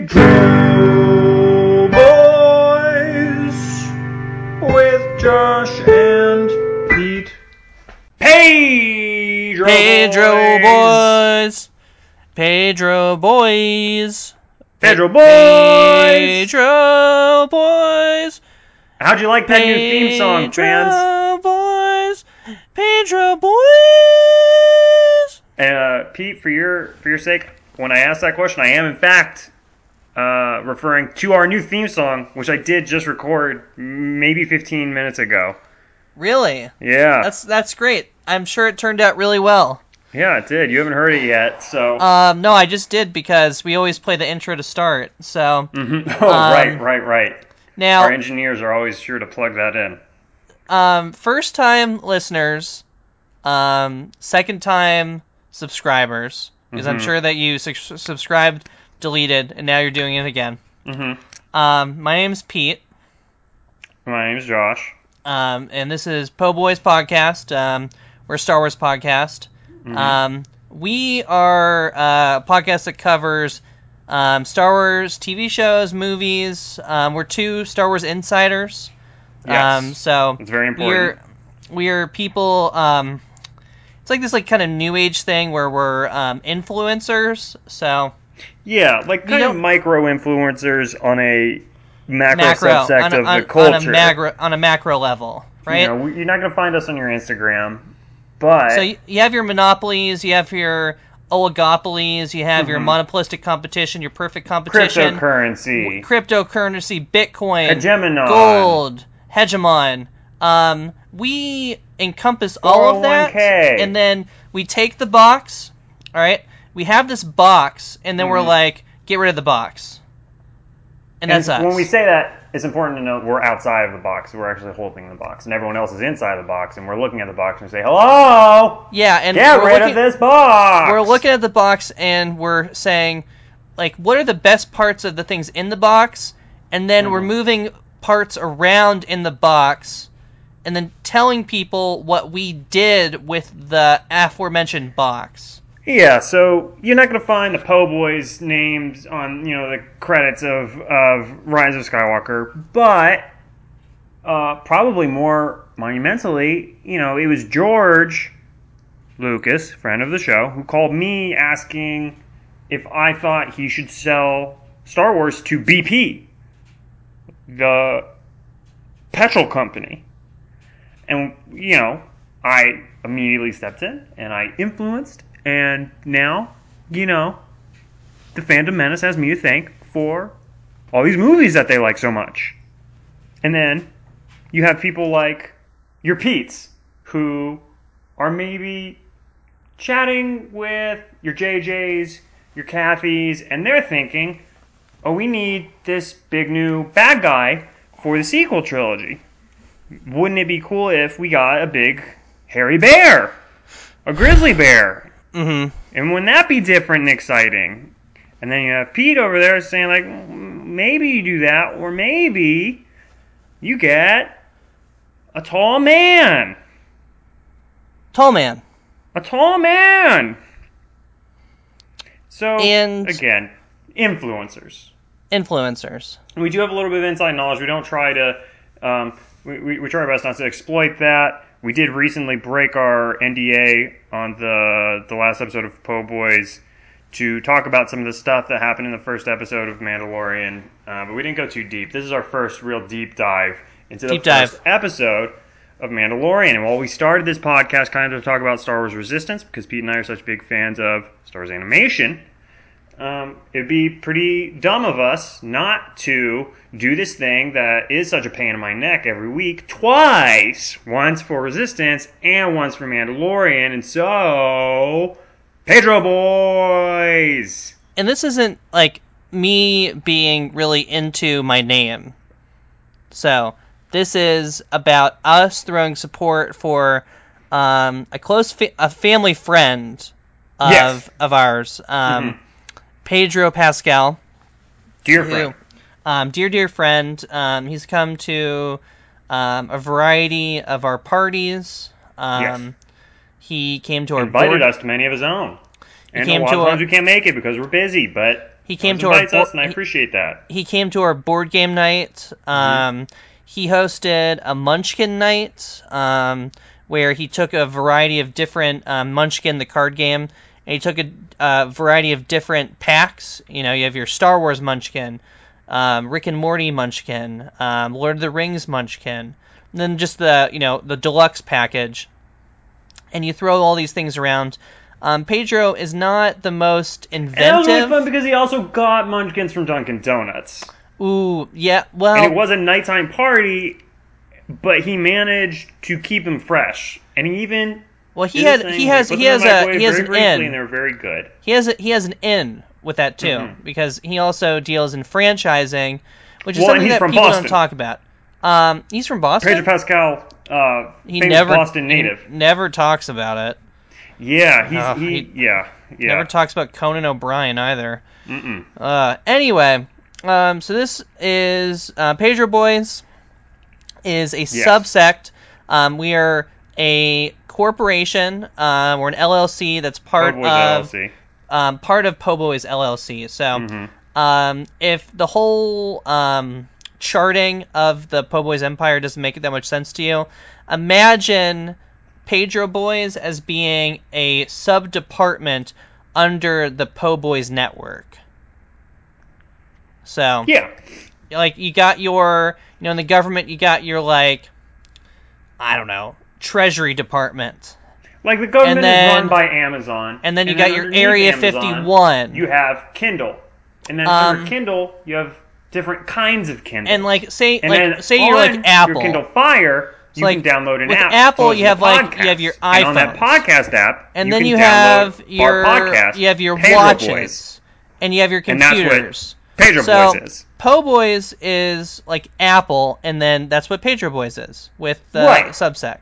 Pedro Boys with Josh and Pete. Pedro, Pedro boys. Pedro boys. Pedro Boys. Pedro boys. How'd you like that new theme song, fans? Pedro boys. Pedro boys. Uh, Pete, for your for your sake, when I asked that question, I am in fact uh, referring to our new theme song, which I did just record maybe 15 minutes ago. Really? Yeah, That's that's great. I'm sure it turned out really well. yeah, it did. You haven't heard it yet, so. Um, no, I just did because we always play the intro to start. So Mhm. Oh, right, right, right. now, Our engineers are always sure to plug that in. um, first time listeners, um, second time subscribers, because I'm Mhm. sure that you su- subscribed, deleted, and now you're doing it again. Mm-hmm. Um, my name's Pete, My name's Josh. um, and this is Po Boys Podcast. Um, we're a Star Wars podcast. Mm-hmm. Um, we are uh, a podcast that covers um, Star Wars TV shows, movies. Um, we're two Star Wars insiders. Yes. Um, so it's very we're important. we're people. Um, it's like this like kind of new age thing where we're um, influencers. So Yeah, like kind of micro influencers on a macro, macro subsect on a, of on, the culture. on a macro on a macro level, right? You know, you're not going to find us on your Instagram, but So you, have your monopolies, you have your oligopolies, you have your Mhm. monopolistic competition, your perfect competition, cryptocurrency, cryptocurrency, Bitcoin, hegemon, gold, hegemon. Um, we encompass all of that, and then we take the box. All right, we have this box, and then we're Mhm. like, get rid of the box, and, that's us. when we say that, it's important to note we're outside of the box. We're actually holding the box, and everyone else is inside the box, and we're looking at the box and we say, "Hello, yeah, and get we're rid looking, of this box." we're looking at the box and we're saying like what are the best parts of the things in the box and then we're Mhm. moving parts around in the box and then telling people what we did with the aforementioned box Yeah, so you're not going to find the Po Boys names on you know the credits of of Rise of Skywalker, but uh, probably more monumentally, you know, it was George Lucas, friend of the show, who called me asking if I thought he should sell Star Wars to BP, the petrol company, and you know, I immediately stepped in and I influenced, and now, you know, the Phantom Menace has me to thank for all these movies that they like so much. And then you have people like your Pete's who are maybe chatting with your JJ's, your Kathy's, and they're thinking, oh, we need this big new bad guy for the sequel trilogy. Wouldn't it be cool if we got a big hairy bear? A grizzly bear? Mm-hmm And wouldn't that be different and exciting? And then you have Pete over there saying, like, "Mm, maybe you do that, or maybe you get a tall man. tall man A tall man. So, And- again, influencers. influencers we do have a little bit of inside knowledge. We don't try to, um, we, we, we try our best not to exploit that. We did recently break our NDA on the the last episode of Po Boys to talk about some of the stuff that happened in the first episode of Mandalorian, uh, but we didn't go too deep. This is our first real deep dive into the Deep dive. first episode of Mandalorian. And while we started this podcast kind of to talk about Star Wars Resistance, because Pete and I are such big fans of Star Wars animation, um, it'd be pretty dumb of us not to do this thing that is such a pain in my neck every week twice once for resistance and once for mandalorian and so pedro boys and this isn't like me being really into my name. So this is about us throwing support for um, a close fa- a family friend of Yes. of ours, um, Mhm. Pedro Pascal. dear who, friend um, dear dear friend, um, he's come to um, a variety of our parties. Um, Yes. He came to our invited board- us to many of his own and a lot of times we can't make it because we're busy but He came to our invites us, and I appreciate that. he came to our board game night. Mm-hmm. Um, He hosted a Munchkin night um, where he took a variety of different um, Munchkin, the card game, and he took a, a variety of different packs. You know, you have your Star Wars Munchkin, um, Rick and Morty Munchkin, um, Lord of the Rings Munchkin, and then just the you know the deluxe package. And you throw all these things around. Um, Pedro is not the most inventive. And that was really fun because he also got Munchkins from Dunkin' Donuts. Ooh, yeah. Well, and it was a nighttime party, but he managed to keep them fresh. And he even Well, he had he has he has a he has an briefly, and in they were very good. he has a, he has an in with that too Mhm. because he also deals in franchising, which is Well, something that people Boston. don't talk about. Um, he's from Boston. Pedro Pascal, uh, he never Boston he native. never talks about it. Yeah, he's Oh, he, he- yeah yeah. Never talks about Conan O'Brien either. Mm-mm. Uh, anyway, um, so this is uh, Pedro Boys is a Yes. subsect. Um, we are a corporation. Uh, we're an LLC that's part Boys of LLC. um, part of Poboys LLC. So, Mhm. um, if the whole um, charting of the Poboys Empire doesn't make it that much sense to you, imagine Pedro Boys as being a sub department under the Poboys network. So, Yeah, like, you got your, you know, in the government, you got your, like, I don't know, Treasury Department. like the government then- is run by Amazon, and then you got your Area Amazon, 51. You have Kindle, and then Um, under Kindle you have different kinds of Kindle. And, like, say, And like, then say you're like Apple. Your Kindle Fire, you like, can download an with app. Apple, you have, the like, you have your And on that podcast app, and you then you have your podcast, you have your Pedro watches Boys. and you have your And that's computers. So Boys is. Po Boys is like Apple, and then that's what Pedro Boys is with the Right. subsect.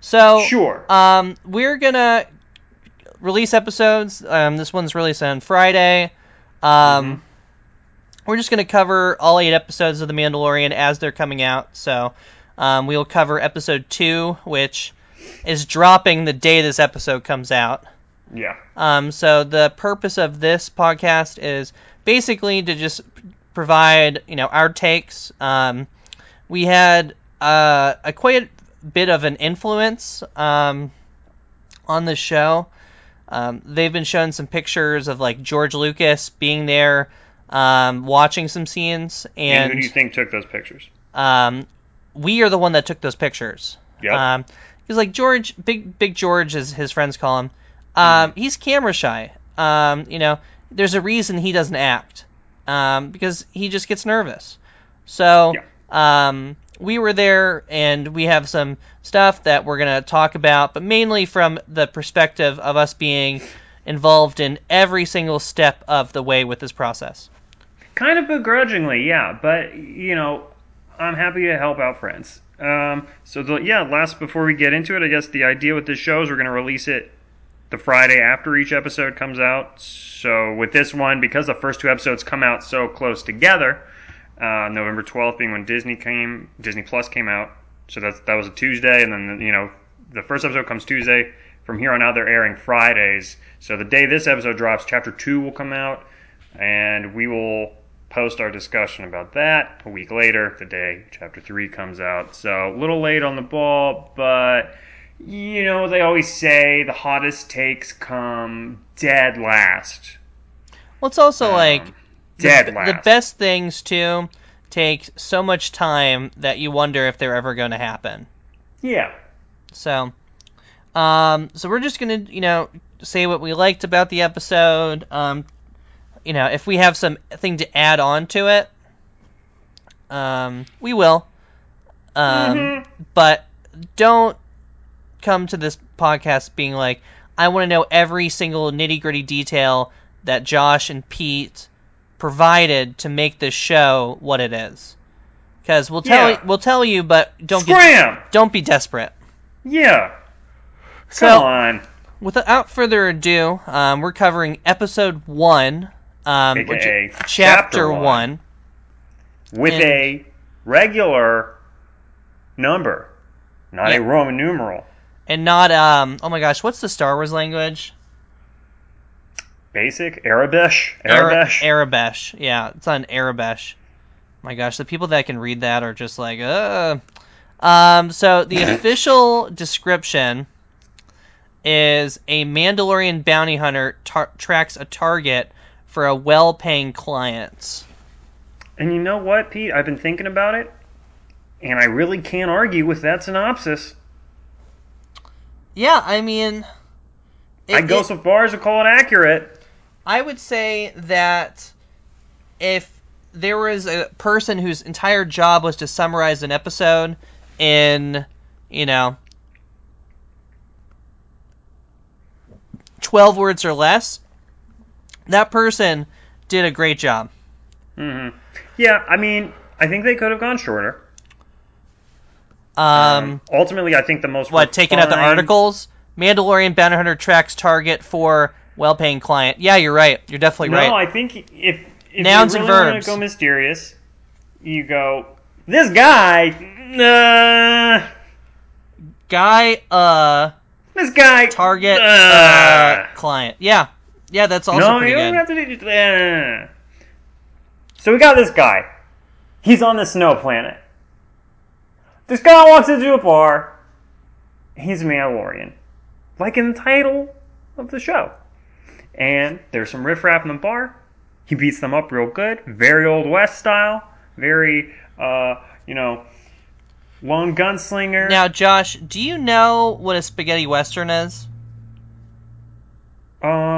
So Sure. um, we're gonna release episodes. Um, this one's released on Friday. Um, Mm-hmm. We're just gonna cover all eight episodes of The Mandalorian as they're coming out. So um, we'll cover episode two, which is dropping the day this episode comes out. yeah. Um, so the purpose of this podcast is basically to just provide, you know, our takes. Um, we had uh, a quite bit of an influence um, on the show. Um, they've been showing some pictures of like George Lucas being there, um, watching some scenes, And, and who do you think took those pictures? um, we are the one that took those pictures. Yep. Um, he's like George, big big George, as his friends call him. Um, he's camera shy. Um, you know, there's a reason he doesn't act. Um, because he just gets nervous. So, um, we were there, and we have some stuff that we're gonna talk about, but mainly from the perspective of us being involved in every single step of the way with this process. Kind of begrudgingly, yeah. But you know, I'm happy to help out friends. Um, so the, yeah, last before we get into it, I guess the idea with this show is we're going to release it the Friday after each episode comes out. So with this one, because the first two episodes come out so close together, uh, November 12th being when Disney came, Disney Plus came out. So that's that was a Tuesday, and then you know the first episode comes Tuesday. From here on out, they're airing Fridays. So the day this episode drops, Chapter Two will come out, and we will post our discussion about that a week later, the day Chapter Three comes out. So a little late on the ball, but you know they always say the hottest takes come dead last. Well, it's also like Um, dead the, last. the best things too take so much time that you wonder if they're ever going to happen. Yeah. So, um, so we're just gonna, you know, say what we liked about the episode. Um, you know, if we have something to add on to it, um, we will. Um, Mhm. but don't come to this podcast being like, I want to know every single nitty gritty detail that Josh and Pete provided to make this show what it is. Because we'll tell Yeah. we'll tell you, but don't get Scram! don't be desperate. Yeah. So, Come on. without further ado, um, we're covering episode one, um, which chapter, chapter one. one. With And- a regular number, not Yeah. a Roman numeral. and not um. Oh my gosh, what's the Star Wars language? Basic Aurebesh, Ara- Aurebesh. Aurebesh. Yeah, it's on Aurebesh. My gosh, the people that can read that are just like, uh. Um, so the official description is a Mandalorian bounty hunter tar- tracks a target for a well-paying client. and you know what, Pete? I've been thinking about it, and I really can't argue with that synopsis. Yeah, I mean, it- I'd go it- so far as to call it accurate. I would say that if there was a person whose entire job was to summarize an episode in, you know, 12 words or less, that person did a great job. hmm Yeah, I mean, I think they could have gone shorter. Um, ultimately, I think the most what, taking out the articles? Mandalorian Bounty Hunter tracks target for well-paying client. Yeah, you're right. You're definitely No, right. No, I think if, if Nouns you and really want verbs. to go mysterious, you go this guy. Uh, Guy, uh, this guy. target, uh, uh, client. Yeah. Yeah, that's also no, pretty you don't have to do. Uh. So we got this guy. He's on the snow planet. This guy walks into a bar. He's a Mandalorian, like in the title of the show. And there's some riffraff in the bar. He beats them up real good, very old west style, very uh, you know, lone gunslinger. Now, Josh, do you know what a spaghetti western is?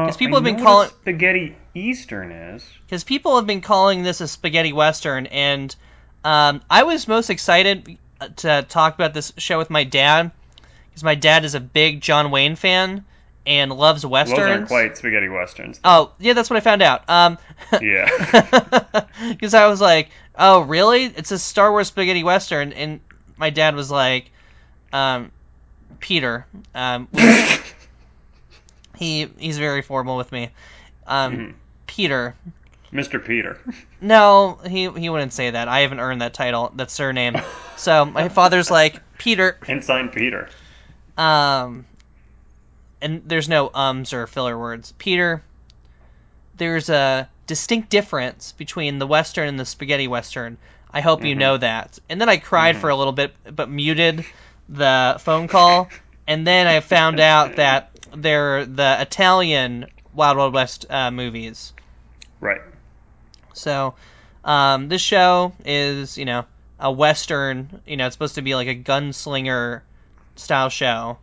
because people have been calling- spaghetti eastern is. Because people have been calling this a spaghetti western, and um, I was most excited to talk about this show with my dad, because my dad is a big John Wayne fan and loves Those westerns. aren't quite spaghetti westerns. Oh, yeah, that's what I found out. Um, Yeah. Because I was like, oh, really? It's a Star Wars spaghetti western, and my dad was like, um, Peter. Um, he he's very formal with me. Um, Mhm. Peter. Mr. Peter. No, he he wouldn't say that. I haven't earned that title, that surname. So my father's like Peter. Ensign Peter. Um, and there's no ums or filler words. Peter, there's a distinct difference between the Western and the spaghetti Western. I hope you Mhm. know that. And then I cried Mhm. for a little bit, but muted the phone call. And then I found out that they're the Italian Wild Wild West uh, movies. Right. So, um, this show is, you know, a western. You know, it's supposed to be like a gunslinger style show,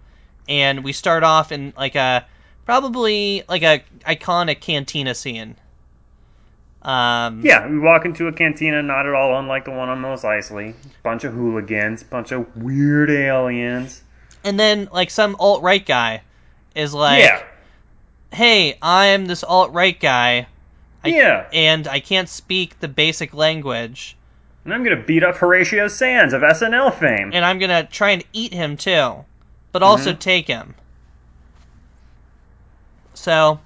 and we start off in like a probably like a iconic cantina scene. Um, Yeah, we walk into a cantina not at all unlike the one on Mos Eisley. Bunch of hooligans, bunch of weird aliens. and then like some alt right guy is like, yeah. "Hey, I'm this alt right guy, I- yeah. and I can't speak the basic language, And I'm gonna beat up Horatio Sanz of SNL fame. and I'm gonna try and eat him too, but also Mhm. take him." So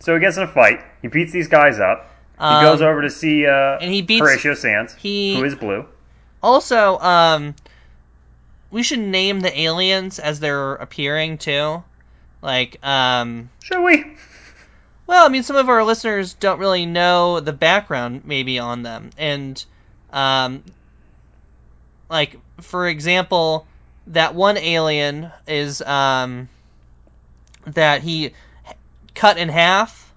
So he gets in a fight. He beats these guys up. He um, goes over to see uh, and he beats- Horatio Sanz, he- who is blue. Also, um, we should name the aliens as they're appearing too. Like, um, Should we? well, I mean, some of our listeners don't really know the background maybe on them, and um, like for example, that one alien is um that he cut in half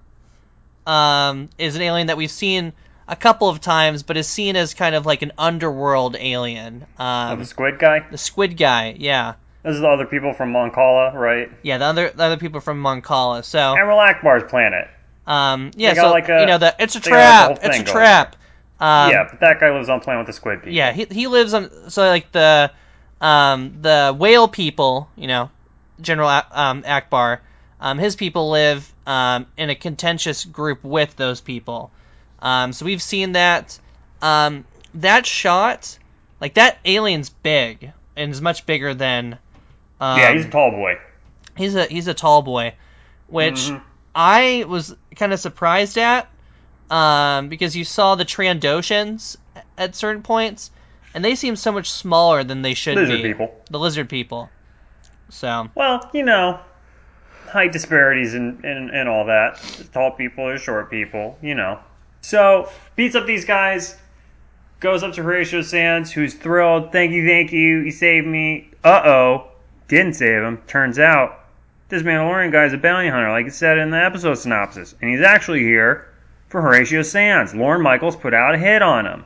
um is an alien that we've seen a couple of times, but is seen as kind of like an underworld alien. Oh, Um, the squid guy. the squid guy, yeah, This is the other people from Mon Cala, right? yeah. The other the other people from Mon Cala. So, Admiral Ackbar's planet. um, yeah. So like a- you know the it's a got like trap. it's a going. trap. Um, yeah, but that guy lives on planet with the squid people. Yeah, he he lives on so like the um the whale people, you know, General um Ackbar, um his people live um in a contentious group with those people. Um so we've seen that um that shot like that alien's big and is much bigger than um, yeah, he's a tall boy. he's a he's a tall boy, which Mhm. I was kind of surprised at, um, because you saw the Trandoshans at certain points, and they seem so much smaller than they should Lizard be. people. The lizard people. So Well, you know, height disparities and, and, and all that. Tall people or short people, you know. So, beats up these guys, goes up to Horatio Sanz, who's thrilled. Thank you, thank you. You saved me. Uh oh. Didn't save him. Turns out, this Mandalorian guy's a bounty hunter, like it said in the episode synopsis. And he's actually here for Horatio Sanz. Lorne Michaels put out a hit on him.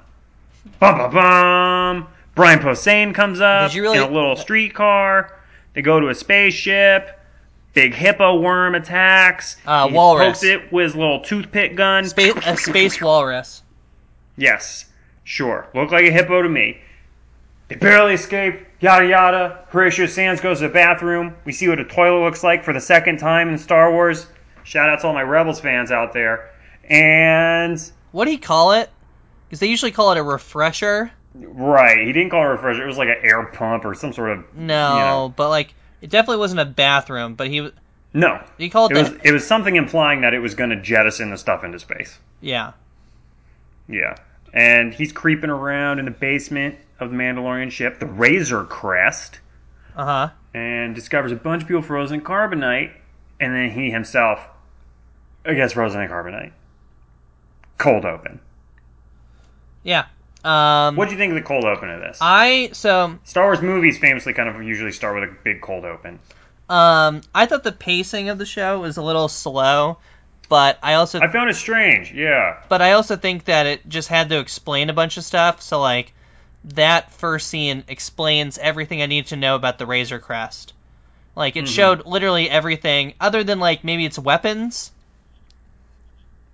Bum bum bum. Brian Posehn comes up Did you really- in a little streetcar. They go to a spaceship. Big hippo worm attacks. Uh, he walrus. pokes it with his little toothpick gun. Space, a space walrus. Yes, sure. Look like a hippo to me. They barely escape. Yada yada. Horatio Sanz goes to the bathroom. We see what a toilet looks like for the second time in Star Wars. Shout out to all my Rebels fans out there. And What do you call it? Because they usually call it a refresher. right, he didn't call it a refresher. It was like an air pump or some sort of No, You know. but like it definitely wasn't a bathroom. But he was no. he called It it. was it was something implying that it was going to jettison the stuff into space. yeah. Yeah. And he's creeping around in the basement of the Mandalorian ship, the Razor Crest. Uh huh. and discovers a bunch of people frozen in carbonite, and then he himself gets frozen in carbonite. Cold open. Yeah. Um. What do you think of the cold open of this? I so Star Wars movies famously kind of usually start with a big cold open. um I thought the pacing of the show was a little slow, but I also I found it strange. Yeah. but I also think that it just had to explain a bunch of stuff. So like that first scene explains everything I need to know about the Razor Crest. Like Mm-hmm. it showed literally everything other than like maybe its weapons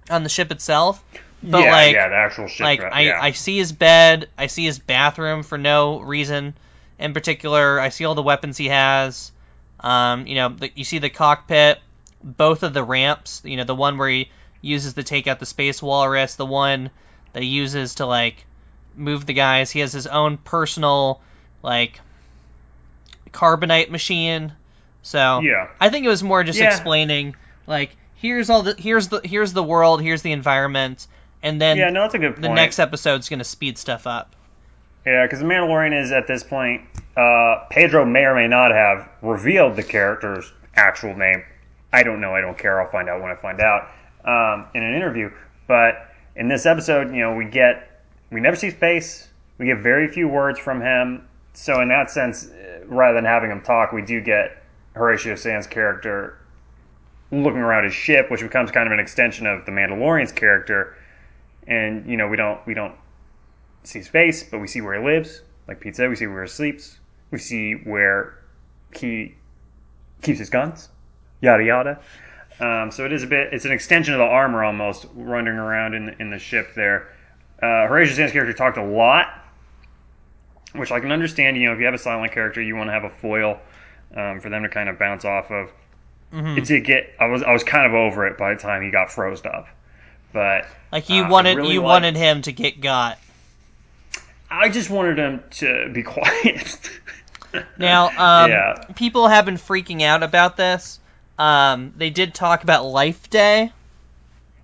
on the ship itself. But yeah, like yeah, the actual ship. like I, yeah. I see his bed, I see his bathroom for no reason in particular. I see all the weapons he has. Um, you know, the, you see the cockpit, both of the ramps. You know, the one where he uses to take out the space walrus, the one that he uses to like move the guys. He has his own personal like carbonite machine. So Yeah. I think it was more just Yeah. explaining like here's all the here's the here's the world, here's the environment, and then yeah, no, that's a good point. the next episode's going to speed stuff up. Yeah, because the Mandalorian is at this point. Uh, Pedro may or may not have revealed the character's actual name. I don't know. I don't care. I'll find out when I find out um, in an interview. But in this episode, you know, we get we never see space. We get very few words from him. So in that sense, uh, rather than having him talk, we do get Horatio Sanz' character looking around his ship, which becomes kind of an extension of the Mandalorian's character. And you know, we don't we don't see space, but we see where he lives. Like Pete said, we see where he sleeps. We see where he keeps his guns. Yada yada. Um, so it is a bit. It's an extension of the armor almost, running around in the, in the ship there. Uh, Horatio Sanz' character talked a lot, which I can understand. You know, if you have a silent character, you want to have a foil um, for them to kind of bounce off of. Mhm. It did get. I was I was kind of over it by the time he got froze up, but Like you Uh, wanted really you liked- wanted him to get got. I just wanted him to be quiet. Now, um, yeah. people have been freaking out about this. Um, they did talk about Life Day,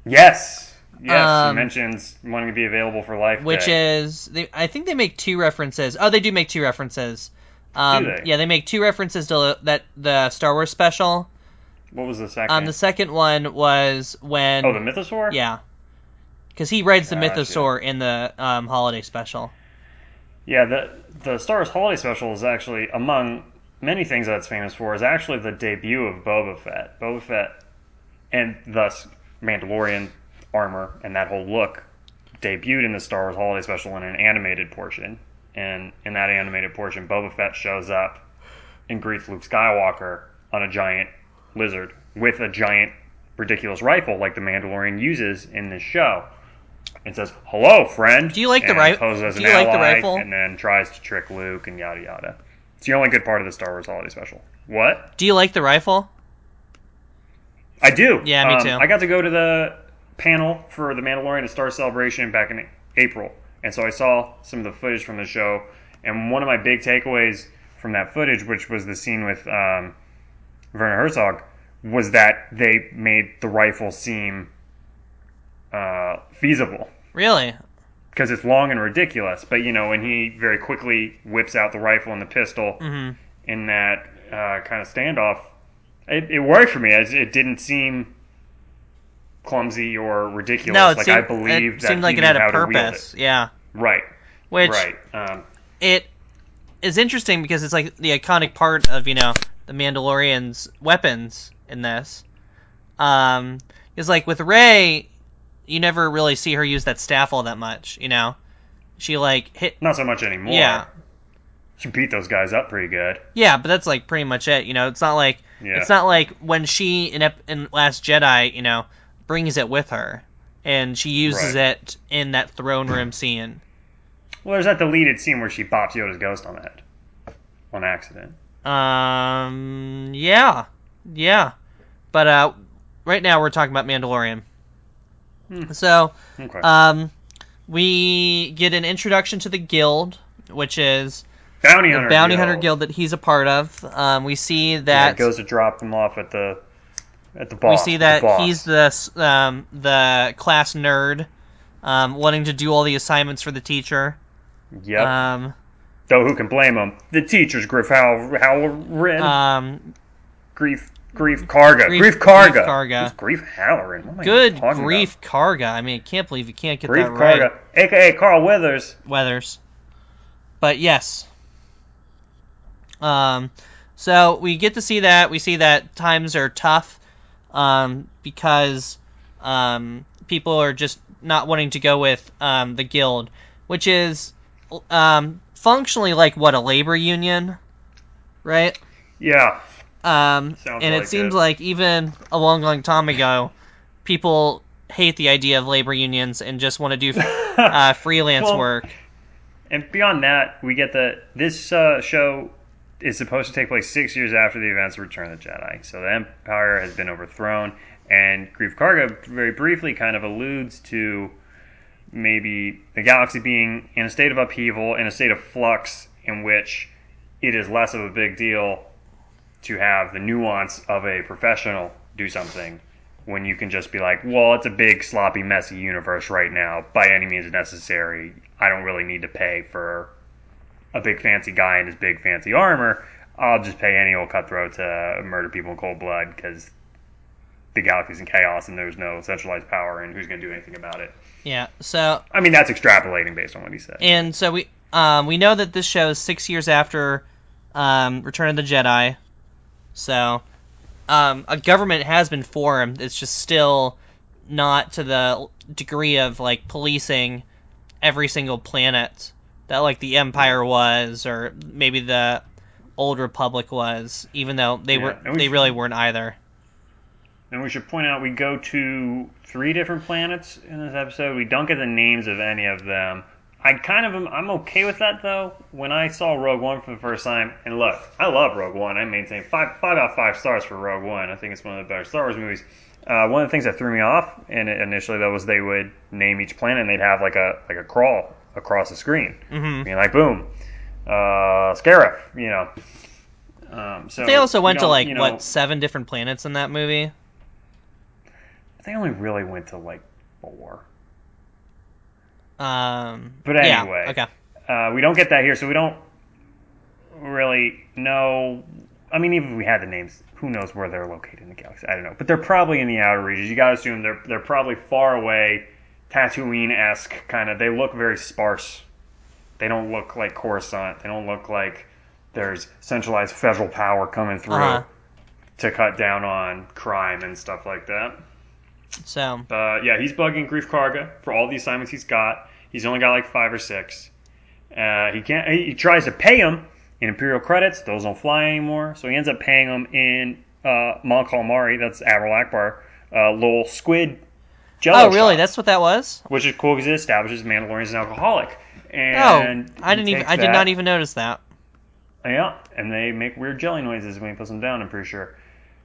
Yes. Yes. Um, he mentions wanting to be available for life. which Day. is they, I think they make two references. Oh, they do make two references. Um, Do they? Yeah, they make two references to that the Star Wars special. What was the second? Um, the second one was when oh, the Mythosaur. yeah, because he rides the. Mythosaur in the um, holiday special. Yeah. The the Star Wars Holiday Special is actually among many things that it's famous for. Is actually the debut of Boba Fett. Boba Fett, and thus Mandalorian armor and that whole look debuted in the Star Wars Holiday Special in an animated portion. And in that animated portion, Boba Fett shows up and greets Luke Skywalker on a giant lizard with a giant ridiculous rifle like the Mandalorian uses in this show. And says, "Hello, friend." Do you like the and ri- poses as do you like the rifle? And then tries to trick Luke and yada yada. It's the only good part of the Star Wars Holiday Special. What? Do you like the rifle? I do. Yeah, me Um, too. I got to go to the panel for the Mandalorian and Star Celebration back in April, and so I saw some of the footage from the show. And one of my big takeaways from that footage, which was the scene with um, Werner Herzog, was that they made the rifle seem uh, feasible Really? because it's long and ridiculous. But you know, when he very quickly whips out the rifle and the pistol hmm in that uh, kind of standoff, it, it worked for me. It, it didn't seem clumsy or ridiculous. No, it like seemed, I believed it that seemed like it had a purpose. Yeah. Right. which right. Um, it is interesting because it's like the iconic part of you know the Mandalorian's weapons in this. Um, is like with Rey, you never really see her use that staff all that much. You know, she like hit. not so much anymore. Yeah, She beat those guys up pretty good. yeah, but that's like pretty much it. You know, it's not like Yeah. it's not like when she in Ep- in Last Jedi, you know, brings it with her and she uses Right. it in that throne room scene. Well, there's that deleted scene where she pops Yoda's ghost on the head on accident. Um, yeah, yeah, but uh, right now we're talking about Mandalorian. Hmm. So, Okay. um, we get an introduction to the guild, which is bounty the hunter. bounty Guild. hunter guild that he's a part of. Um, we see Yeah, that goes to drop him off at the at the boss. we see that boss. he's the um, the class nerd, um, wanting to do all the assignments for the teacher. Yep. Um, Though who can blame them? The teachers, Griff Howell, Halloran, um, Grief, Greef Karga, Grief- Grief, Karga, Greef Karga. Who's Grief Halloran. What good grief, Karga. I mean, I can't believe you can't get Grief that right. Karga, aka Carl Weathers. Weathers. But yes. Um, so we get to see that. We see that times are tough um, because um, people are just not wanting to go with um, the guild, which is um, functionally like what a labor union, right? Yeah. Um, Sounds and it seems it. like even a long, long time ago, people hate the idea of labor unions and just want to do uh, freelance Well, work. And beyond that, we get that this uh, show is supposed to take place six years after the events of Return of the Jedi. So the Empire has been overthrown, and Greef Karga very briefly kind of alludes to maybe the galaxy being in a state of upheaval, in a state of flux, in which it is less of a big deal to have the nuance of a professional do something when you can just be like, well, it's a big, sloppy, messy universe right now, by any means necessary. I don't really need to pay for a big, fancy guy in his big, fancy armor. I'll just pay any old cutthroat to murder people in cold blood because the galaxy's in chaos and there's no centralized power, and who's going to do anything about it? Yeah. So I mean, that's extrapolating based on what he said. and so we um, we know that this show is six years after um, Return of the Jedi. So um, a government has been formed. It's just still not to the degree of like policing every single planet that like the Empire was, or maybe the Old Republic was. Even though they Yeah, were, they should- really weren't either. And we should point out we go to three different planets in this episode. We don't get the names of any of them. I kind of am, I'm okay with that though. When I saw Rogue One for the first time, and look, I love Rogue One. I maintain five five out of five stars for Rogue One. I think it's one of the better Star Wars movies. Uh, one of the things that threw me off in initially though was they would name each planet and they'd have like a like a crawl across the screen, hmm being like boom, uh, Scarif, you know. Um, so They also you went to like you know, what seven different planets in that movie. They only really went to like four. Um, But yeah, anyway. okay. Uh, we don't get that here, so we don't really know. I mean, even if we had the names, who knows where they're located in the galaxy? I don't know, but they're probably in the outer regions. You gotta assume they're they're probably far away, Tatooine esque kind of. They look very sparse. They don't look like Coruscant. They don't look like there's centralized federal power coming through Uh-huh. to cut down on crime and stuff like that. So Uh, yeah, he's bugging Greef Karga for all the assignments he's got. He's only got like five or six. Uh, he can't. He, he tries to pay him in Imperial credits. Those don't fly anymore. So he ends up paying him in uh, Mon Calamari. That's Admiral Ackbar. Uh, little squid. Jello Oh, really? shots, That's what that was? which is cool because it establishes Mandalorian's an alcoholic. And Oh, I didn't even. I did that- not even notice that. yeah, and they make weird jelly noises when he puts them down, I'm pretty sure.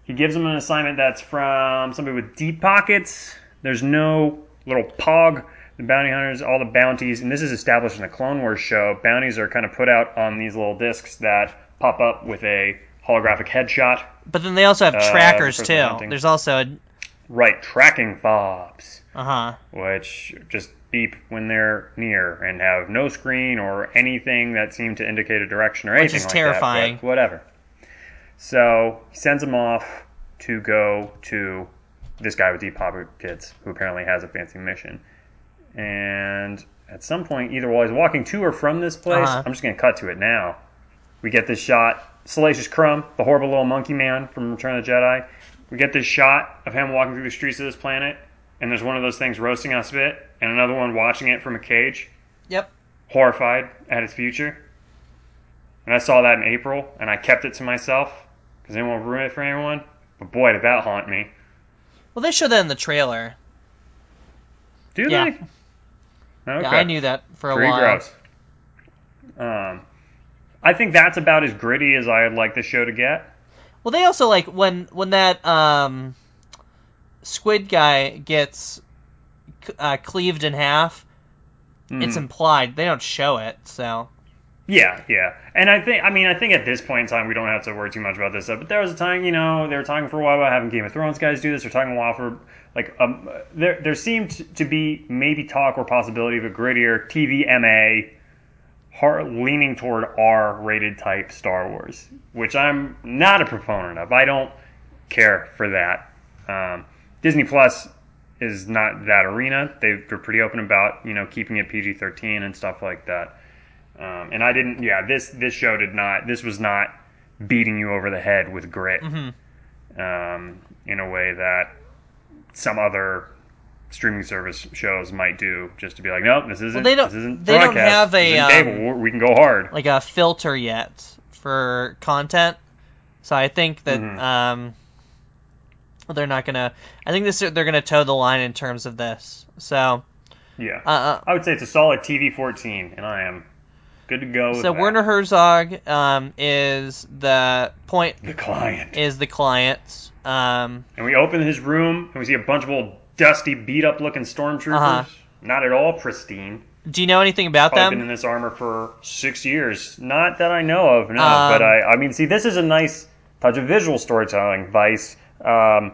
He gives them an assignment that's from somebody with deep pockets. There's no little pog. The bounty hunters, all the bounties, and this is established in the Clone Wars show. Bounties are kind of put out on these little discs that pop up with a holographic headshot. But then they also have Uh, trackers too. hunting. There's also a. Right, tracking fobs, Uh huh. which just beep when they're near and have no screen or anything that seem to indicate a direction or anything is like terrifying. that. Whatever. So he sends him off. to go to this guy with deep pockets who apparently has a fancy mission. And at some point, either while he's walking to or from this place, Uh-huh. I'm just going to cut to it now. We get this shot, Salacious Crumb, the horrible little monkey man from Return of the Jedi. We get this shot of him walking through the streets of this planet, and there's one of those things roasting on a spit, and another one watching it from a cage, Yep. horrified at its future. And I saw that in April, and I kept it to myself because I didn't ruin it for anyone. But boy, did that haunt me. Well, they showed that in the trailer. Do Yeah. they? Okay. Yeah, I knew that for a Pretty while. gross. Um, I think that's about as gritty as I'd like the show to get. Well, they also like when when that um, squid guy gets uh, cleaved in half. It's Mhm. implied. They don't show it, so Yeah, yeah. And I think, I mean, I think at this point in time, we don't have to worry too much about this stuff. But there was a time, you know, they were talking for a while about having Game of Thrones guys do this. They're talking a while for, like, um, there, there seemed to be maybe talk or possibility of a grittier TV MA, hard, leaning toward R rated type Star Wars, which I'm not a proponent of. I don't care for that. Um, Disney Plus is not that arena. They've, they're pretty open about, you know, keeping it PG 13 and stuff like that. Um, and I didn't. Yeah, this this show did not. This was not beating you over the head with grit Mhm. um, in a way that some other streaming service shows might do, just to be like, nope, this isn't. they don't- This isn't they don't have a, um. We're- can go hard. like a filter yet for content. So I think that Mhm. um, they're not gonna. I think this they're gonna toe the line in terms of this. So yeah, uh, uh, I would say it's a solid TV 14, and I am good to go. So. Werner Herzog um, is the point the client, is the client. Um, and we open his room, and we see a bunch of old dusty, beat up looking stormtroopers. Uh-huh. Not at all pristine. do you know anything about Probably been in this armor for six years. Not that I know of, no. Um, but I, I mean, see, this is a nice touch of visual storytelling. Vice, um,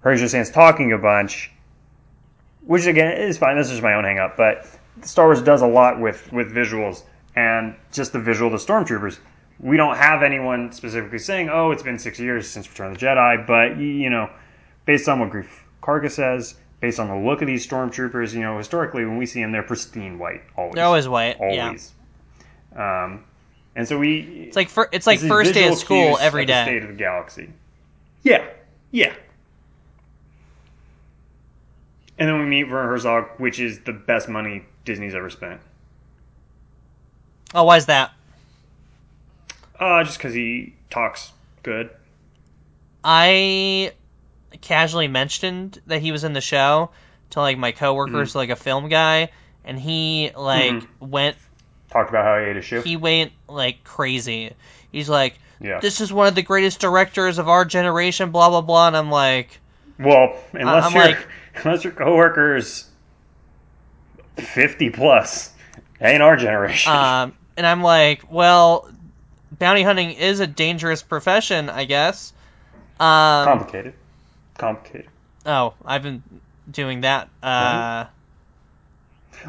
Horatio Sanz talking a bunch, which again is fine. This is just my own hang up, but Star Wars does a lot with with visuals and just the visual of the stormtroopers. We don't have anyone specifically saying, "Oh, it's been six years since Return of the Jedi," but you know, based on what Greef Karga says, based on the look of these stormtroopers, you know, historically when we see them, they're pristine white, always They're always white. Yeah, always. Um, and so we. it's like fir- it's like first day of school every the. State of the galaxy. Yeah, yeah. And then we meet Werner Herzog, which is the best money Disney's ever spent. Oh, why is that? Uh, just because he talks good. I casually mentioned that he was in the show to like my coworkers, Mm-hmm. like a film guy, and he like went Talked about how he ate a shoe. he went like crazy. He's like, yeah. "This is one of the greatest directors of our generation," blah blah blah, and I'm like, well, unless I'm your like- unless your coworker's fifty plus, ain't our generation. um, and I'm like, well, bounty hunting is a dangerous profession, I guess. Um, Complicated. Complicated. oh, I've been doing that. Uh,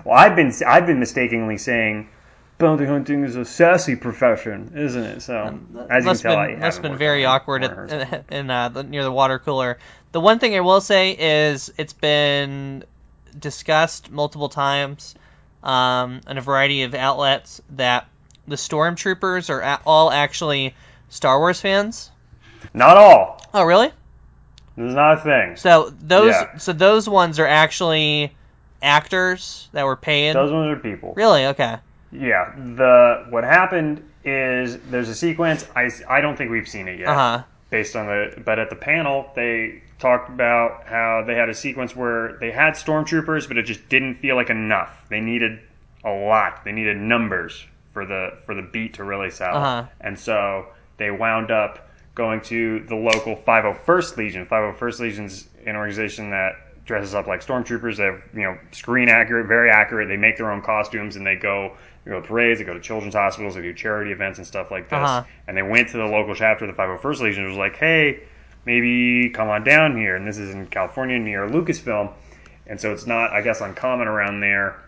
Well, I've been I've been mistakenly saying bounty hunting is a sassy profession, isn't it? So as you can tell, been, I haven't been very awkward at, in uh, the, near the water cooler. The one thing I will say is it's been discussed multiple times um, in a variety of outlets that the stormtroopers are all actually Star Wars fans. Not all. Oh, really? This is not a thing. So those Yeah. so those ones are actually actors that were paid. Those ones are people. Really? Okay. Yeah. The what happened is there's a sequence. I, I don't think we've seen it yet. Uh huh. based on the but at the panel they talked about how they had a sequence where they had stormtroopers but it just didn't feel like enough. They needed a lot. They needed numbers for the for the beat to really sell. Uh-huh. and so they wound up going to the local 501st legion. 501st legion's an organization that dresses up like stormtroopers. They have you know screen accurate very accurate. They make their own costumes and they go they go to parades they go to children's hospitals they do charity events and stuff like this. Uh-huh. and they went to the local chapter of the 501st Legion and was like, hey, maybe come on down here. And this is in California near Lucasfilm. And so it's not, I guess, uncommon around there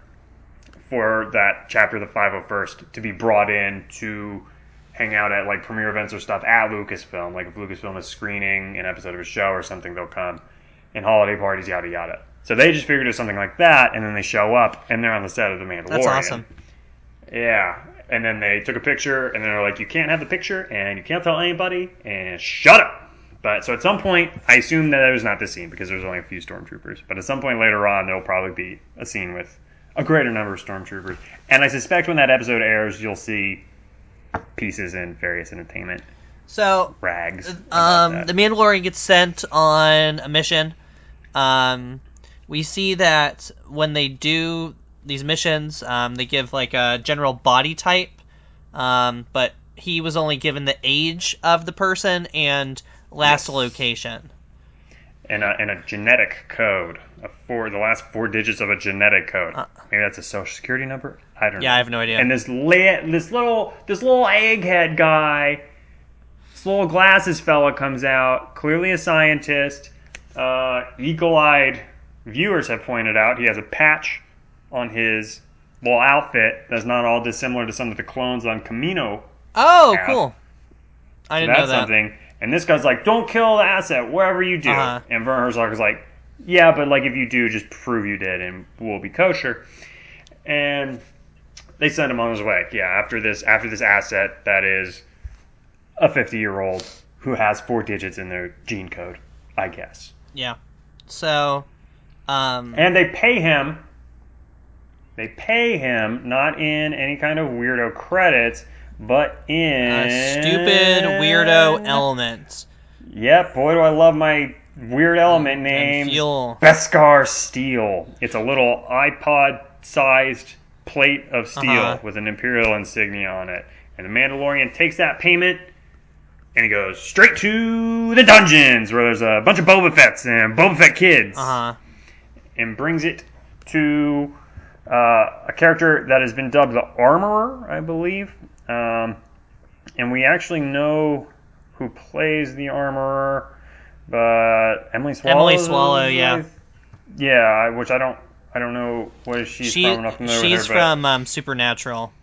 for that chapter of the 501st to be brought in to hang out at like premiere events or stuff at Lucasfilm. Like if Lucasfilm is screening an episode of a show or something, they'll come and holiday parties, yada yada. So they just figured it was something like that, and then they show up and they're on the set of The Mandalorian. That's awesome. Yeah. And then they took a picture, and they're like, "You can't have the picture, and you can't tell anybody, and shut up." But so at some point, I assume that it was not this scene because there's only a few stormtroopers. But at some point later on, there'll probably be a scene with a greater number of stormtroopers. And I suspect when that episode airs, you'll see pieces in various entertainment So, rags. um, the Mandalorian gets sent on a mission. Um, we see that when they do these missions, um, they give like a general body type, um, but he was only given the age of the person and last Yes. location. and a, and a genetic code, a four, the last four digits of a genetic code. Uh. Maybe that's a social security number. I don't know. Yeah, I have no idea. And this la- this little this little egghead guy, this little glasses fella comes out, clearly a scientist. Uh, eagle-eyed viewers have pointed out he has a patch on his little outfit that's not all dissimilar to some of the clones on Kamino oh, Yeah. cool. I didn't that's know that. something. And this guy's like, "Don't kill the asset, whatever you do." Uh-huh. And Werner Herzog is like, "Yeah, but like if you do, just prove you did, and we'll be kosher." And they send him on his way. Yeah, after this, after this asset that is a fifty-year-old who has four digits in their gene code, I guess. Yeah. So, um, And they pay him. They pay him not in any kind of weirdo credits, but in a stupid weirdo element. Yep, boy, do I love my weird element name. fuel. Beskar Steel. It's a little iPod sized plate of steel Uh-huh. with an Imperial insignia on it. And the Mandalorian takes that payment and he goes straight to the dungeons where there's a bunch of Boba Fett's and Boba Fett kids Uh huh. and brings it to uh, a character that has been dubbed the Armorer, I believe. Um, and we actually know who plays the Armorer, but Emily Swallow. Emily Swallow, yeah. Yeah, which I don't. I don't know where she's She, from. I'm she's with her, from um, Supernatural.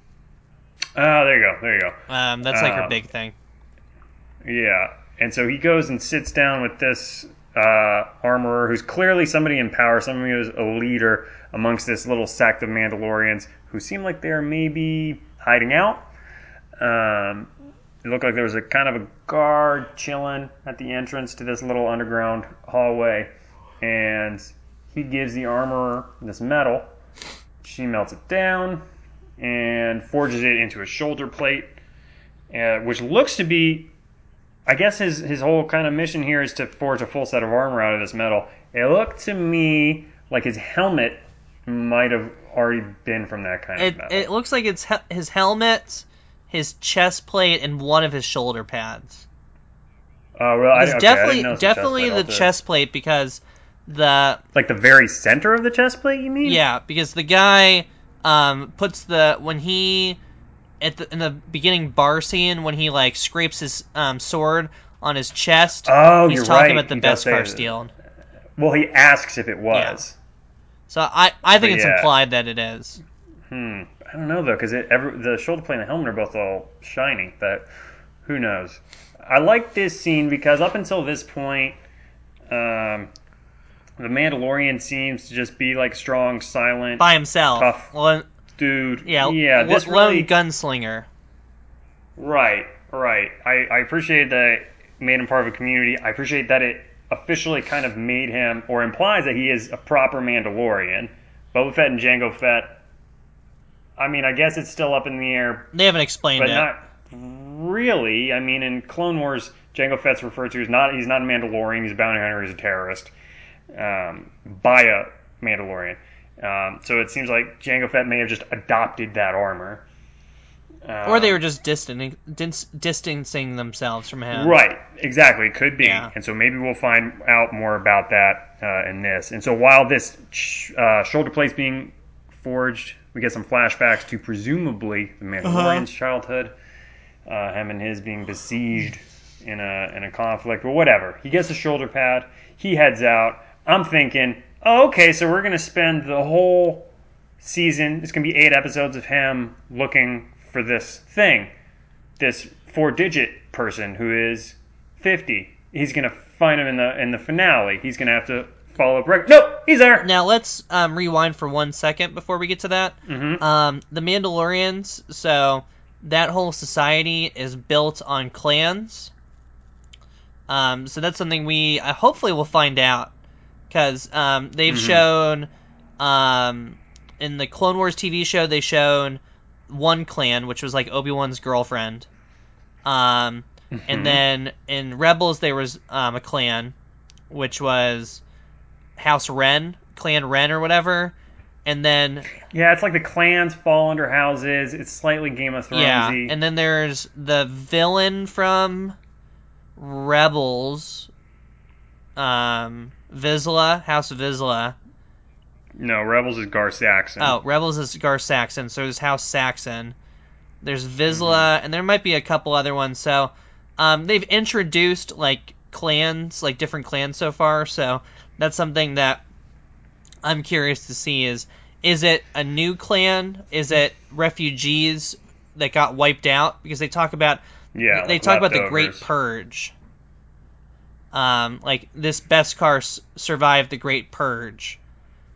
Oh, there you go. There you go. Um, that's like her Uh, big thing. Yeah, and so he goes and sits down with this uh, armorer who's clearly somebody in power, somebody who's a leader amongst this little sect of Mandalorians who seem like they're maybe hiding out. Um, it looked like there was a kind of a guard chilling at the entrance to this little underground hallway, and he gives the armorer this metal. She melts it down and forges it into a shoulder plate, uh, which looks to be I guess his his whole kind of mission here is to forge a full set of armor out of this metal. It looked to me like his helmet might have already been from that kind It, of metal. it looks like it's he- his helmet, his chest plate, and one of his shoulder pads. Oh, well, I, It's okay, I definitely didn't notice the chest definitely chest plate because the like the very center of the chest plate. You mean? yeah because the guy um puts the when he at the in the beginning bar scene when he like scrapes his um sword on his chest. Oh, he's you're talking right. about the He Beskar steel. Well, he asks if it was. So I I think But it's yeah. implied that it is. Hmm. I don't know though, because the shoulder plate and the helmet are both all shiny. But who knows? I like this scene because up until this point, um, the Mandalorian seems to just be like strong, silent by himself. Tough. Lone, dude. yeah, yeah. This lone really, gunslinger. right, right. I I appreciate that it made him part of a community. I appreciate that it officially kind of made him or implies that he is a proper Mandalorian. Boba Fett and Jango Fett. I mean, I guess it's still up in the air They haven't explained but it. not really. I mean, in Clone Wars, Jango Fett's referred to as not he's not a Mandalorian. He's a bounty hunter. He's a terrorist um, by a Mandalorian. Um, so it seems like Jango Fett may have just adopted that armor. Um, or they were just distancing dis- distancing themselves from him. Right, exactly. It could be. Yeah. And so maybe we'll find out more about that uh, in this. And so while this sh- uh, shoulder plate's being forged, we get some flashbacks to presumably the Mandalorian's childhood, uh, him and his being besieged in a in a conflict or whatever. He gets a shoulder pad. He heads out. I'm thinking, oh, okay, so we're gonna spend the whole season. It's gonna be eight episodes of him looking for this thing this four digit person who is 50. He's going to find him in the in the finale. He's going to have to follow up. Reg- nope, he's there. Now let's um, rewind for one second before we get to that. Mhm. Um, the Mandalorians, so that whole society is built on clans. Um, so that's something we uh, hopefully will find out because um, they've Mhm. shown um, in the Clone Wars TV show they shown one clan which was like Obi Wan's girlfriend. Um, Mhm. and then in Rebels there was um, a clan, which was House Ren, Clan Ren or whatever, and then Yeah, it's like the clans fall under houses. It's slightly Game of Thrones. yeah, and then there's the villain from Rebels, um, Vizsla, House Vizsla. no, Rebels is Gar Saxon. Oh, Rebels is Gar Saxon, so there's House Saxon. There's Vizsla, and there might be a couple other ones. So, um, they've introduced like clans, like different clans so far. So that's something that I'm curious to see. Is is it a new clan? Is it refugees that got wiped out? Because they talk about yeah, they talk about the Great. Purge. Um, like this Beskar s- survived the Great Purge.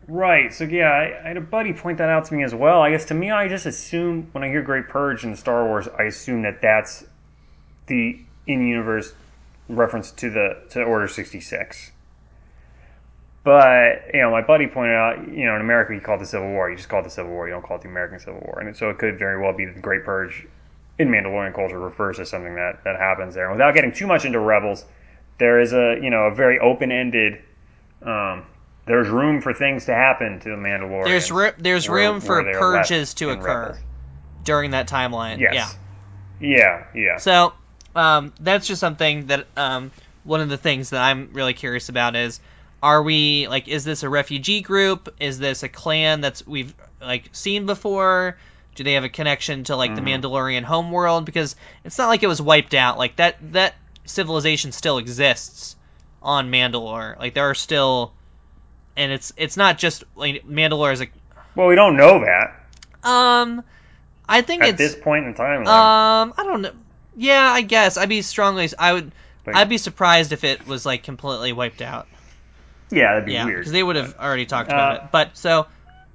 Right. So yeah, I, I had a buddy point that out to me as well. I guess to me, I just assume when I hear Great Purge in Star Wars, I assume that that's the in-universe reference to the to Order sixty six. But you know, my buddy pointed out, you know, in America you call it the Civil War. You just call it the Civil War. You don't call it the American Civil War. And so it could very well be the Great Purge in Mandalorian culture refers to something that that happens there. And without getting too much into Rebels, there is a you know a very open ended. Um, there's room for things to happen to the Mandalorian. There's ru- there's where- room for where they are left purges to occur Rebels. during that timeline. Yes. Yeah. Yeah. Yeah. So um, that's just something that um, one of the things that I'm really curious about is are we like is this a refugee group? Is this a clan that's we've like seen before? Do they have a connection to like the Mhm. Mandalorian homeworld? Because it's not like it was wiped out. Like that that civilization still exists on Mandalore. Like there are still and it's it's not just like Mandalore is a Well, we don't know that um I think at this point in time. um, I don't know. Yeah, I guess I'd be strongly. I would. Like- I'd be surprised if it was like completely wiped out. Yeah, that'd be Yeah, weird. because they would have already talked about Uh, it. But so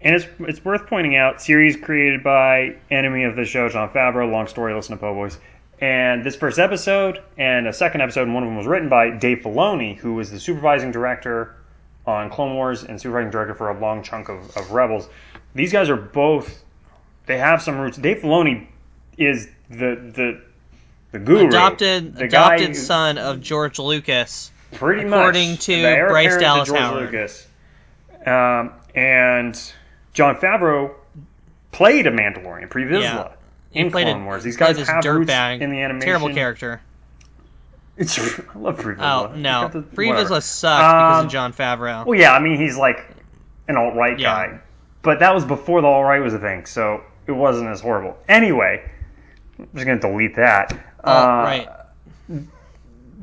And it's it's worth pointing out, series created by enemy of the show, Jon Favreau. Long story, listen to Po Boys. And this first episode and a second episode, and one of them was written by Dave Filoni, who was the supervising director on Clone Wars and supervising director for a long chunk of, of Rebels. These guys are both. They have some roots. Dave Filoni is the the the guru, adopted the adopted who- son of George Lucas. Pretty according much, according to Bryce Dallas to Howard. Lucas. Um, and Jon Favreau played a Mandalorian, Pre Vizsla, Yeah. He in played Clone a- Wars. These guys this have roots dirtbag, in the animation. Terrible character. It's, I love Pre Oh no, Free whatever. Vizsla sucked because Um, of Jon Favreau. Well, yeah, I mean he's like an alt right Yeah. guy, but that was before the alt right was a thing, so it wasn't as horrible. Anyway, I'm just gonna delete that. oh Uh, right.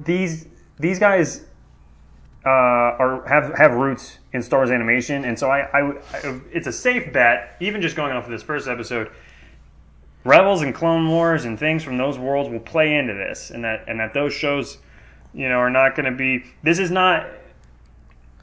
these these guys uh, are have have roots in Star Wars animation, and so I, I, I it's a safe bet, even just going off of this first episode. Rebels and Clone Wars and things from those worlds will play into this, and that and that those shows, you know, are not going to be. This is not.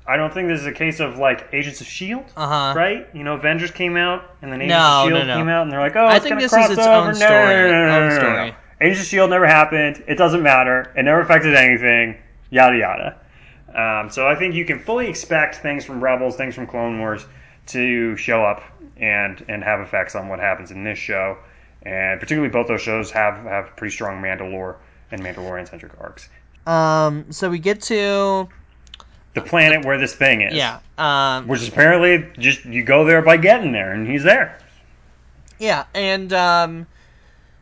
I don't think this is a case of like Agents of Shield, Uh huh. right? You know, Avengers came out, and then Agents No, of Shield no, no. came out, and they're like, oh, I it's think this cross is its over. own No, story, no, no, no, no, own no, no, no. story. Agents of Shield never happened. It doesn't matter. It never affected anything. Yada yada. Um, so I think you can fully expect things from Rebels, things from Clone Wars, to show up and and have effects on what happens in this show. And particularly, both those shows have have pretty strong Mandalore and Mandalorian centric arcs. Um. So we get to The planet where this thing is, yeah. Um. which is apparently just you go there by getting there, and he's there. Yeah, and um,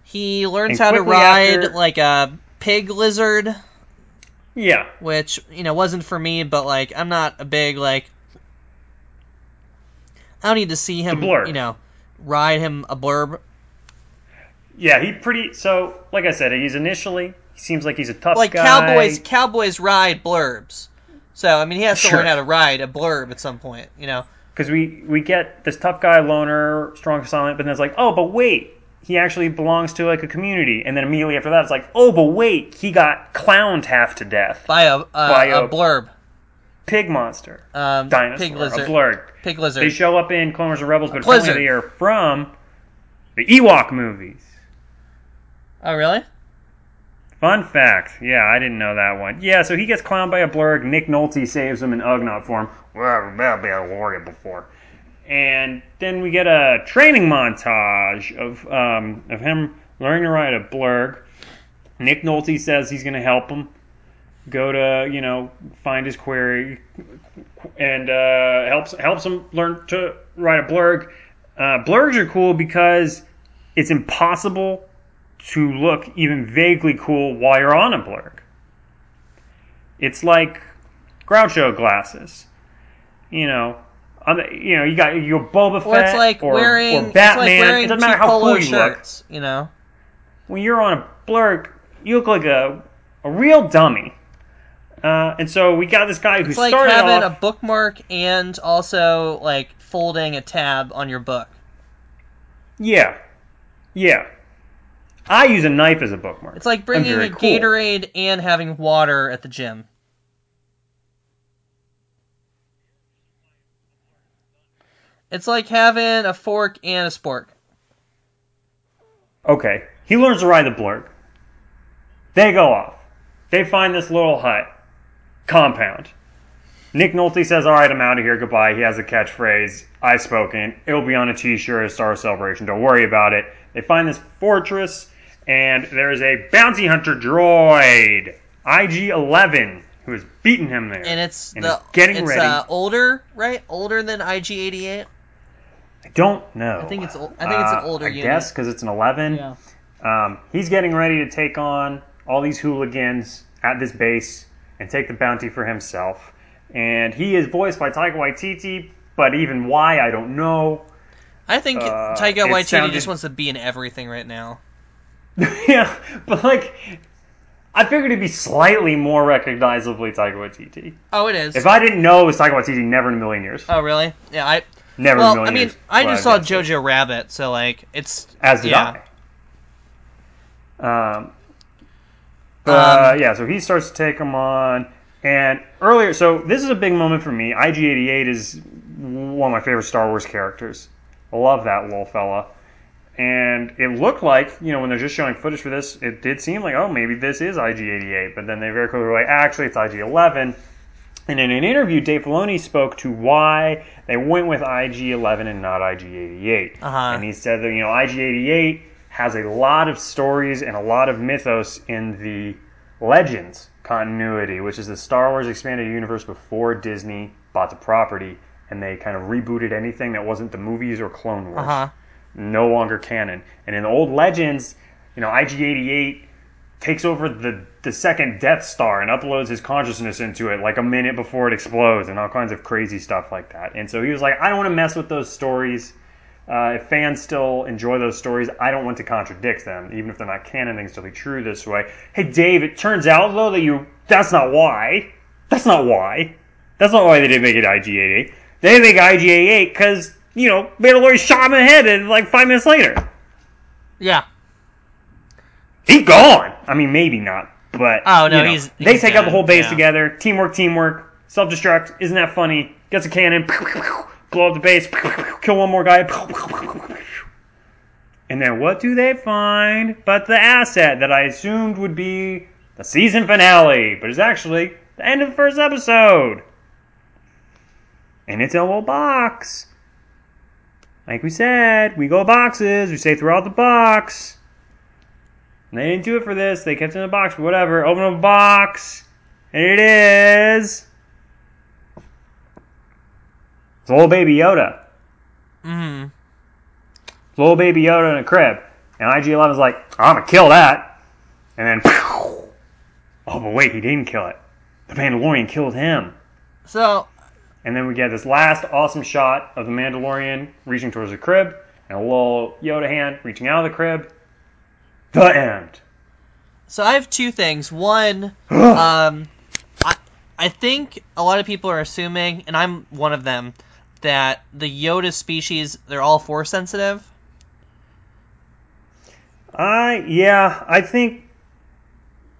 he learns And how to ride after- like a pig lizard, Yeah, which you know wasn't for me, but like I'm not a big like. I don't need to see him, you know, ride him a blurg. yeah, he pretty. So, like I said, he's initially he seems like he's a tough Like guy. cowboys, cowboys ride blurgs. So I mean, he has to Sure. learn how to ride a blurg at some point, you know. because we we get this tough guy loner, strong silent, but then it's like, oh, but wait, he actually belongs to like a community. And then immediately after that, it's like, oh, but wait, he got clowned half to death. By a, uh, By a a- blurg. Pig monster, Um, dinosaur, pig lizard. a blurg. Pig lizard. They show up in Clone Wars and Rebels, but apparently they are from the Ewok movies. oh, really? Fun fact. Yeah, I didn't know that one. Yeah, so he gets clowned by a blurg. Nick Nolte saves him in Ugnaught form. Well, that'll be a warrior before. And then we get a training montage of um, of him learning to ride a blurg. Nick Nolte says he's going to help him go to you know find his query and uh, helps helps him learn to ride a blurg. Uh, blurgs are cool because it's impossible to look even vaguely cool while you're on a blurg. It's like Groucho glasses. You know, the, you know, you got your Boba Fett Or it's like or, wearing or Batman. it's like wearing it doesn't matter how cool you look. you know. When you're on a blurg, you look like a a real dummy. Uh, and so we got this guy who It's like having off. a bookmark and also like folding a tab on your book. Yeah, yeah. I use a knife as a bookmark. It's like bringing a cool. Gatorade and having water at the gym. It's like having a fork and a spork. Okay, he learns to ride the blurg. They go off. They find this little hut compound. Nick Nolte says, "All right, I'm out of here. Goodbye." He has a catchphrase. I've spoken. It'll be on a T-shirt at Star Celebration. Don't worry about it. They find this fortress, and there is a bounty hunter droid, IG-11, who has beaten him there. And it's And the getting it's ready. uh, older, right? Older than IG88. I don't know. I think it's ol- I think it's an Uh, older I unit. guess because it's an 11. Yeah. Um, he's getting ready to take on all these hooligans at this base and take the bounty for himself. And he is voiced by Taika Waititi, but even why, I don't know. I think Uh, Taika Waititi sounded- just wants to be in everything right now. yeah, but like, I figured it'd be slightly more recognizably Taika Waititi. Oh, it is. If I didn't know it was Taika Waititi, never in a million years. oh, really? Yeah, I. Never Well, I mean. I just saw it. Jojo Rabbit, so like it's As did yeah. I. Um, but Um, yeah, so he starts to take him on. And earlier, so this is a big moment for me. IG88 is one of my favorite Star Wars characters. I love that little fella. And it looked like, you know, when they're just showing footage for this, it did seem like, oh, maybe this is IG88. But then they very quickly were like, actually, it's IG11. And in an interview, Dave Filoni spoke to why they went with IG11 and not IG88. Uh-huh. And he said that, you know, IG88 has a lot of stories and a lot of mythos in the Legends continuity, which is the Star Wars expanded universe before Disney bought the property and they kind of rebooted anything that wasn't the movies or Clone Wars. Uh huh. No longer canon. And in the old Legends, you know, IG88 takes over the, the second Death Star and uploads his consciousness into it like a minute before it explodes and all kinds of crazy stuff like that. And so he was like, I don't want to mess with those stories. Uh, if fans still enjoy those stories, I don't want to contradict them, even if they're not canon. They can still be true this way. Hey, Dave, it turns out though that you that's not why. That's not why. That's not why they didn't make it IG88. They didn't make IG88 because you know Mandalorian shot him in the head and like five minutes later Yeah. he's gone. I mean, maybe not, but Oh, no, you know, he's- they he's take out the whole base yeah. together. Teamwork, teamwork. Self destruct. Isn't that funny? Gets a cannon. Blow up the base. Kill one more guy. And then what do they find but the asset that I assumed would be the season finale, but it's actually the end of the first episode. And it's a little box. Like we said, we go boxes. We say throughout the box. And they didn't do it for this. They kept it in a box, but whatever. Open a box. And it is. It's a little baby Yoda. Mm-hmm. It's a little baby Yoda in a crib. And IG 11 is like, I'm going to kill that. And then. Oh, but wait, he didn't kill it. The Mandalorian killed him. So And then we get this last awesome shot of the Mandalorian reaching towards the crib, and a little Yoda hand reaching out of the crib. The end. so I have two things. One, um, I I think a lot of people are assuming, and I'm one of them, that the Yoda species they're all force sensitive. I yeah, I think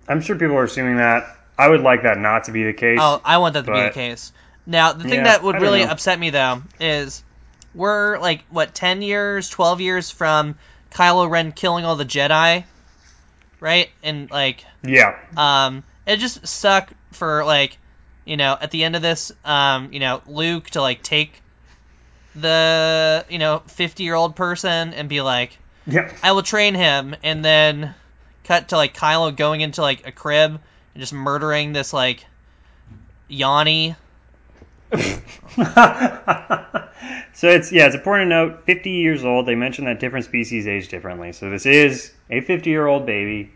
I'm sure people are assuming that. I would like that not to be the case. Oh, I want that to be the case. Now, the thing Yeah, that would really know. upset me though is we're like what ten years, twelve years from Kylo Ren killing all the Jedi, right? And like, Yeah. um, it just sucked for like, you know, at the end of this, um, you know, Luke to like take the you know fifty year old person and be like, Yeah. I will train him, and then cut to like Kylo going into like a crib and just murdering this like Yanni. so it's yeah, it's important to note 50 years old. They mentioned that different species age differently. So this is a 50 year old baby,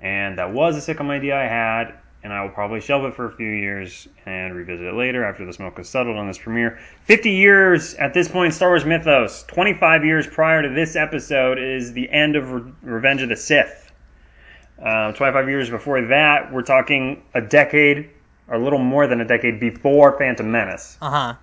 and that was a sitcom idea I had, and I will probably shelve it for a few years and revisit it later after the smoke has settled on this premiere. 50 years at this point Star Wars mythos. 25 years prior to this episode is the end of Re- Revenge of the Sith. Uh, 25 years before that, we're talking a decade, a little more than a decade before Phantom Menace Uh huh.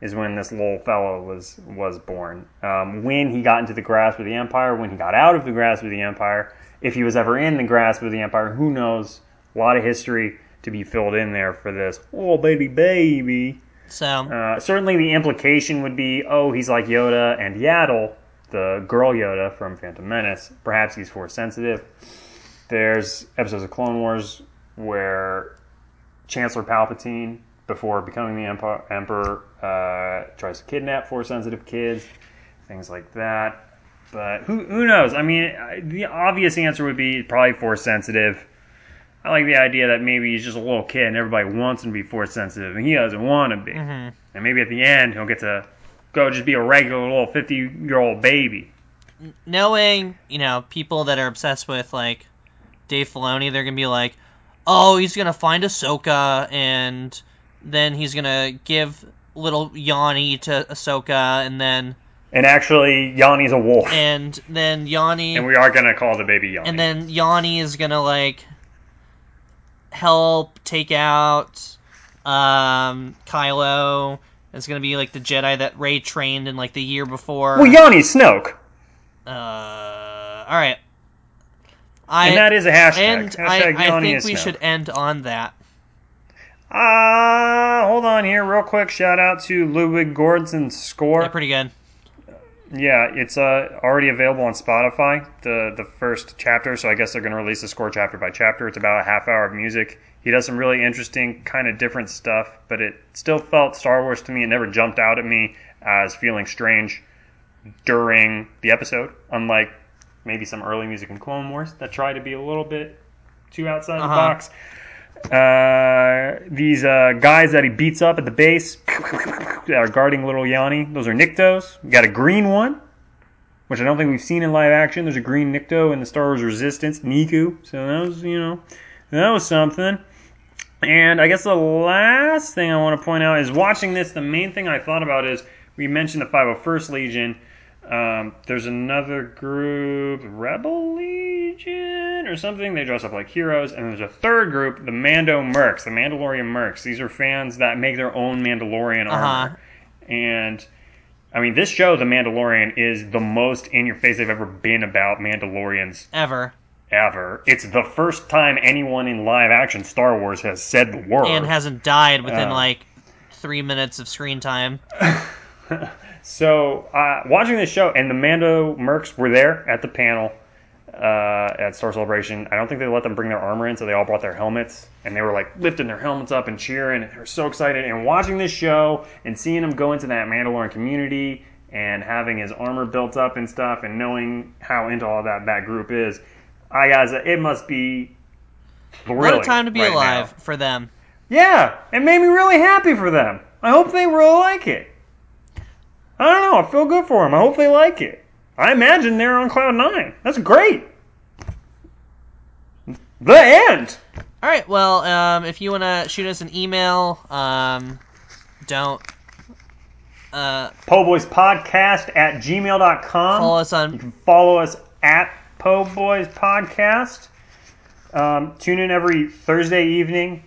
is when this little fellow was was born. Um, when he got into the grasp of the Empire, when he got out of the grasp of the Empire, if he was ever in the grasp of the Empire, who knows? A lot of history to be filled in there for this. Oh, baby, baby. So Uh, certainly, the implication would be, oh, he's like Yoda and Yaddle, the girl Yoda from Phantom Menace. Perhaps he's force sensitive. There's episodes of Clone Wars where Chancellor Palpatine, before becoming the Emperor, Emperor uh, tries to kidnap force sensitive kids, things like that. But who who knows? I mean, the obvious answer would be probably force sensitive. I like the idea that maybe he's just a little kid and everybody wants him to be force sensitive, and he doesn't want to be. mhm. And maybe at the end he'll get to go just be a regular little fifty year old baby. knowing you know people that are obsessed with like Dave Filoni, they're gonna be like, oh, he's gonna find Ahsoka, and then he's gonna give little Yanni to Ahsoka, and then And actually, Yanni's a wolf, and then Yanni and we are gonna call the baby Yanni. and then Yanni is gonna like help take out um Kylo. It's gonna be like the Jedi that Rey trained in like the year before. well, Yanni's Snoke, uh, all right. I and that is a hashtag. and I, hashtag I Yanni think we should end on that. Uh, hold on here, real quick. Shout out to Ludwig Göransson's score. Yeah, pretty good. Yeah, it's uh, already available on Spotify, the the first chapter. So I guess they're going to release the score chapter by chapter. It's about a half hour of music. He does some really interesting, kind of different stuff, but it still felt Star Wars to me. It never jumped out at me as feeling strange during the episode, unlike maybe some early music in Clone Wars that try to be a little bit too outside the Uh-huh. box. Uh, these uh, guys that he beats up at the base that are guarding little Yanni, those are Niktos. We got a green one, which I don't think we've seen in live action. There's a green Nikto in the Star Wars Resistance, Neeku. So that was, you know, that was something. And I guess the last thing I want to point out is watching this, the main thing I thought about is we mentioned the 501st Legion. Um, there's another group, Rebel Legion or something. They dress up like heroes. And there's a third group, the Mando Mercs, the Mandalorian Mercs. These are fans that make their own Mandalorian Uh-huh. armor. And I mean, this show, The Mandalorian, is the most in your face they've ever been about Mandalorians Ever ever. It's the first time anyone in live action Star Wars has said the word. and hasn't died within Uh. like three minutes of screen time. so, uh, watching this show, and the Mando Mercs were there at the panel uh, at Star Celebration. I don't think they let them bring their armor in, so they all brought their helmets, and they were like lifting their helmets up and cheering, and they were so excited. And watching this show and seeing him go into that Mandalorian community and having his armor built up and stuff, and knowing how into all that that group is, I guys, it must be. What a time to be right alive now. for them. Yeah, it made me really happy for them. I hope they really like it. I don't know. I feel good for them. I hope they like it. I imagine they're on cloud nine. That's great. The end. All right. Well, um, if you want to shoot us an email, um, don't uh, Po Boys Podcast at gmail.com. follow us on. You can follow us at Po Boys Podcast. Um, tune in every Thursday evening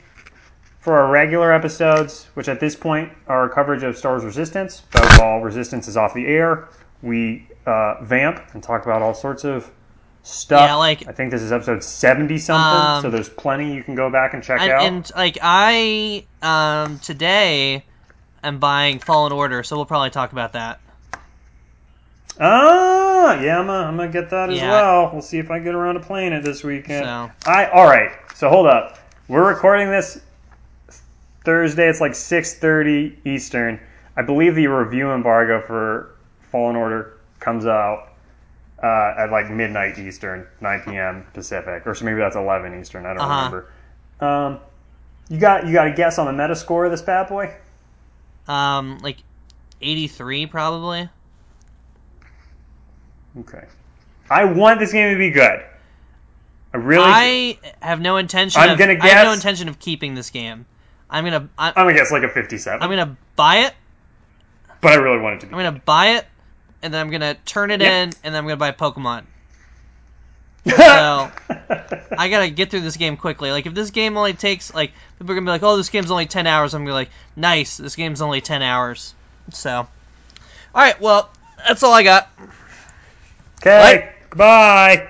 for our regular episodes, which at this point are coverage of Star Wars Resistance. But while Resistance is off the air, we uh, vamp and talk about all sorts of stuff. Yeah, like- I think this is episode seventy something, Um, so there's plenty you can go back and check And, out. and like I um today am buying Fallen Order, so we'll probably talk about that. Ah, yeah, I'm gonna, I'm gonna get that as Yeah. well. We'll see if I get around to playing it this weekend. So- I all right. So hold up. We're recording this Thursday. It's like 6:30 Eastern. I believe the review embargo for Fallen Order comes out uh, at like midnight Eastern, 9 p.m. Pacific, or so maybe that's 11 Eastern. I don't Uh-huh. remember. Um, you got you got a guess on the Metascore of this bad boy? Um, like eighty three probably. Okay. I want this game to be good. I really. I have no intention. I'm of, gonna I have no intention of keeping this game. I'm gonna. I, I'm gonna guess like a 57, I'm gonna buy it. but I really want it to be. I'm gonna buy it, and then I'm gonna turn it Yep. in, and then I'm gonna buy Pokemon. So I gotta get through this game quickly. Like if this game only takes like people are gonna be like, oh, this game's only ten hours. I'm gonna be like, nice, this game's only ten hours. So, all right, well, that's all I got. Okay. Goodbye.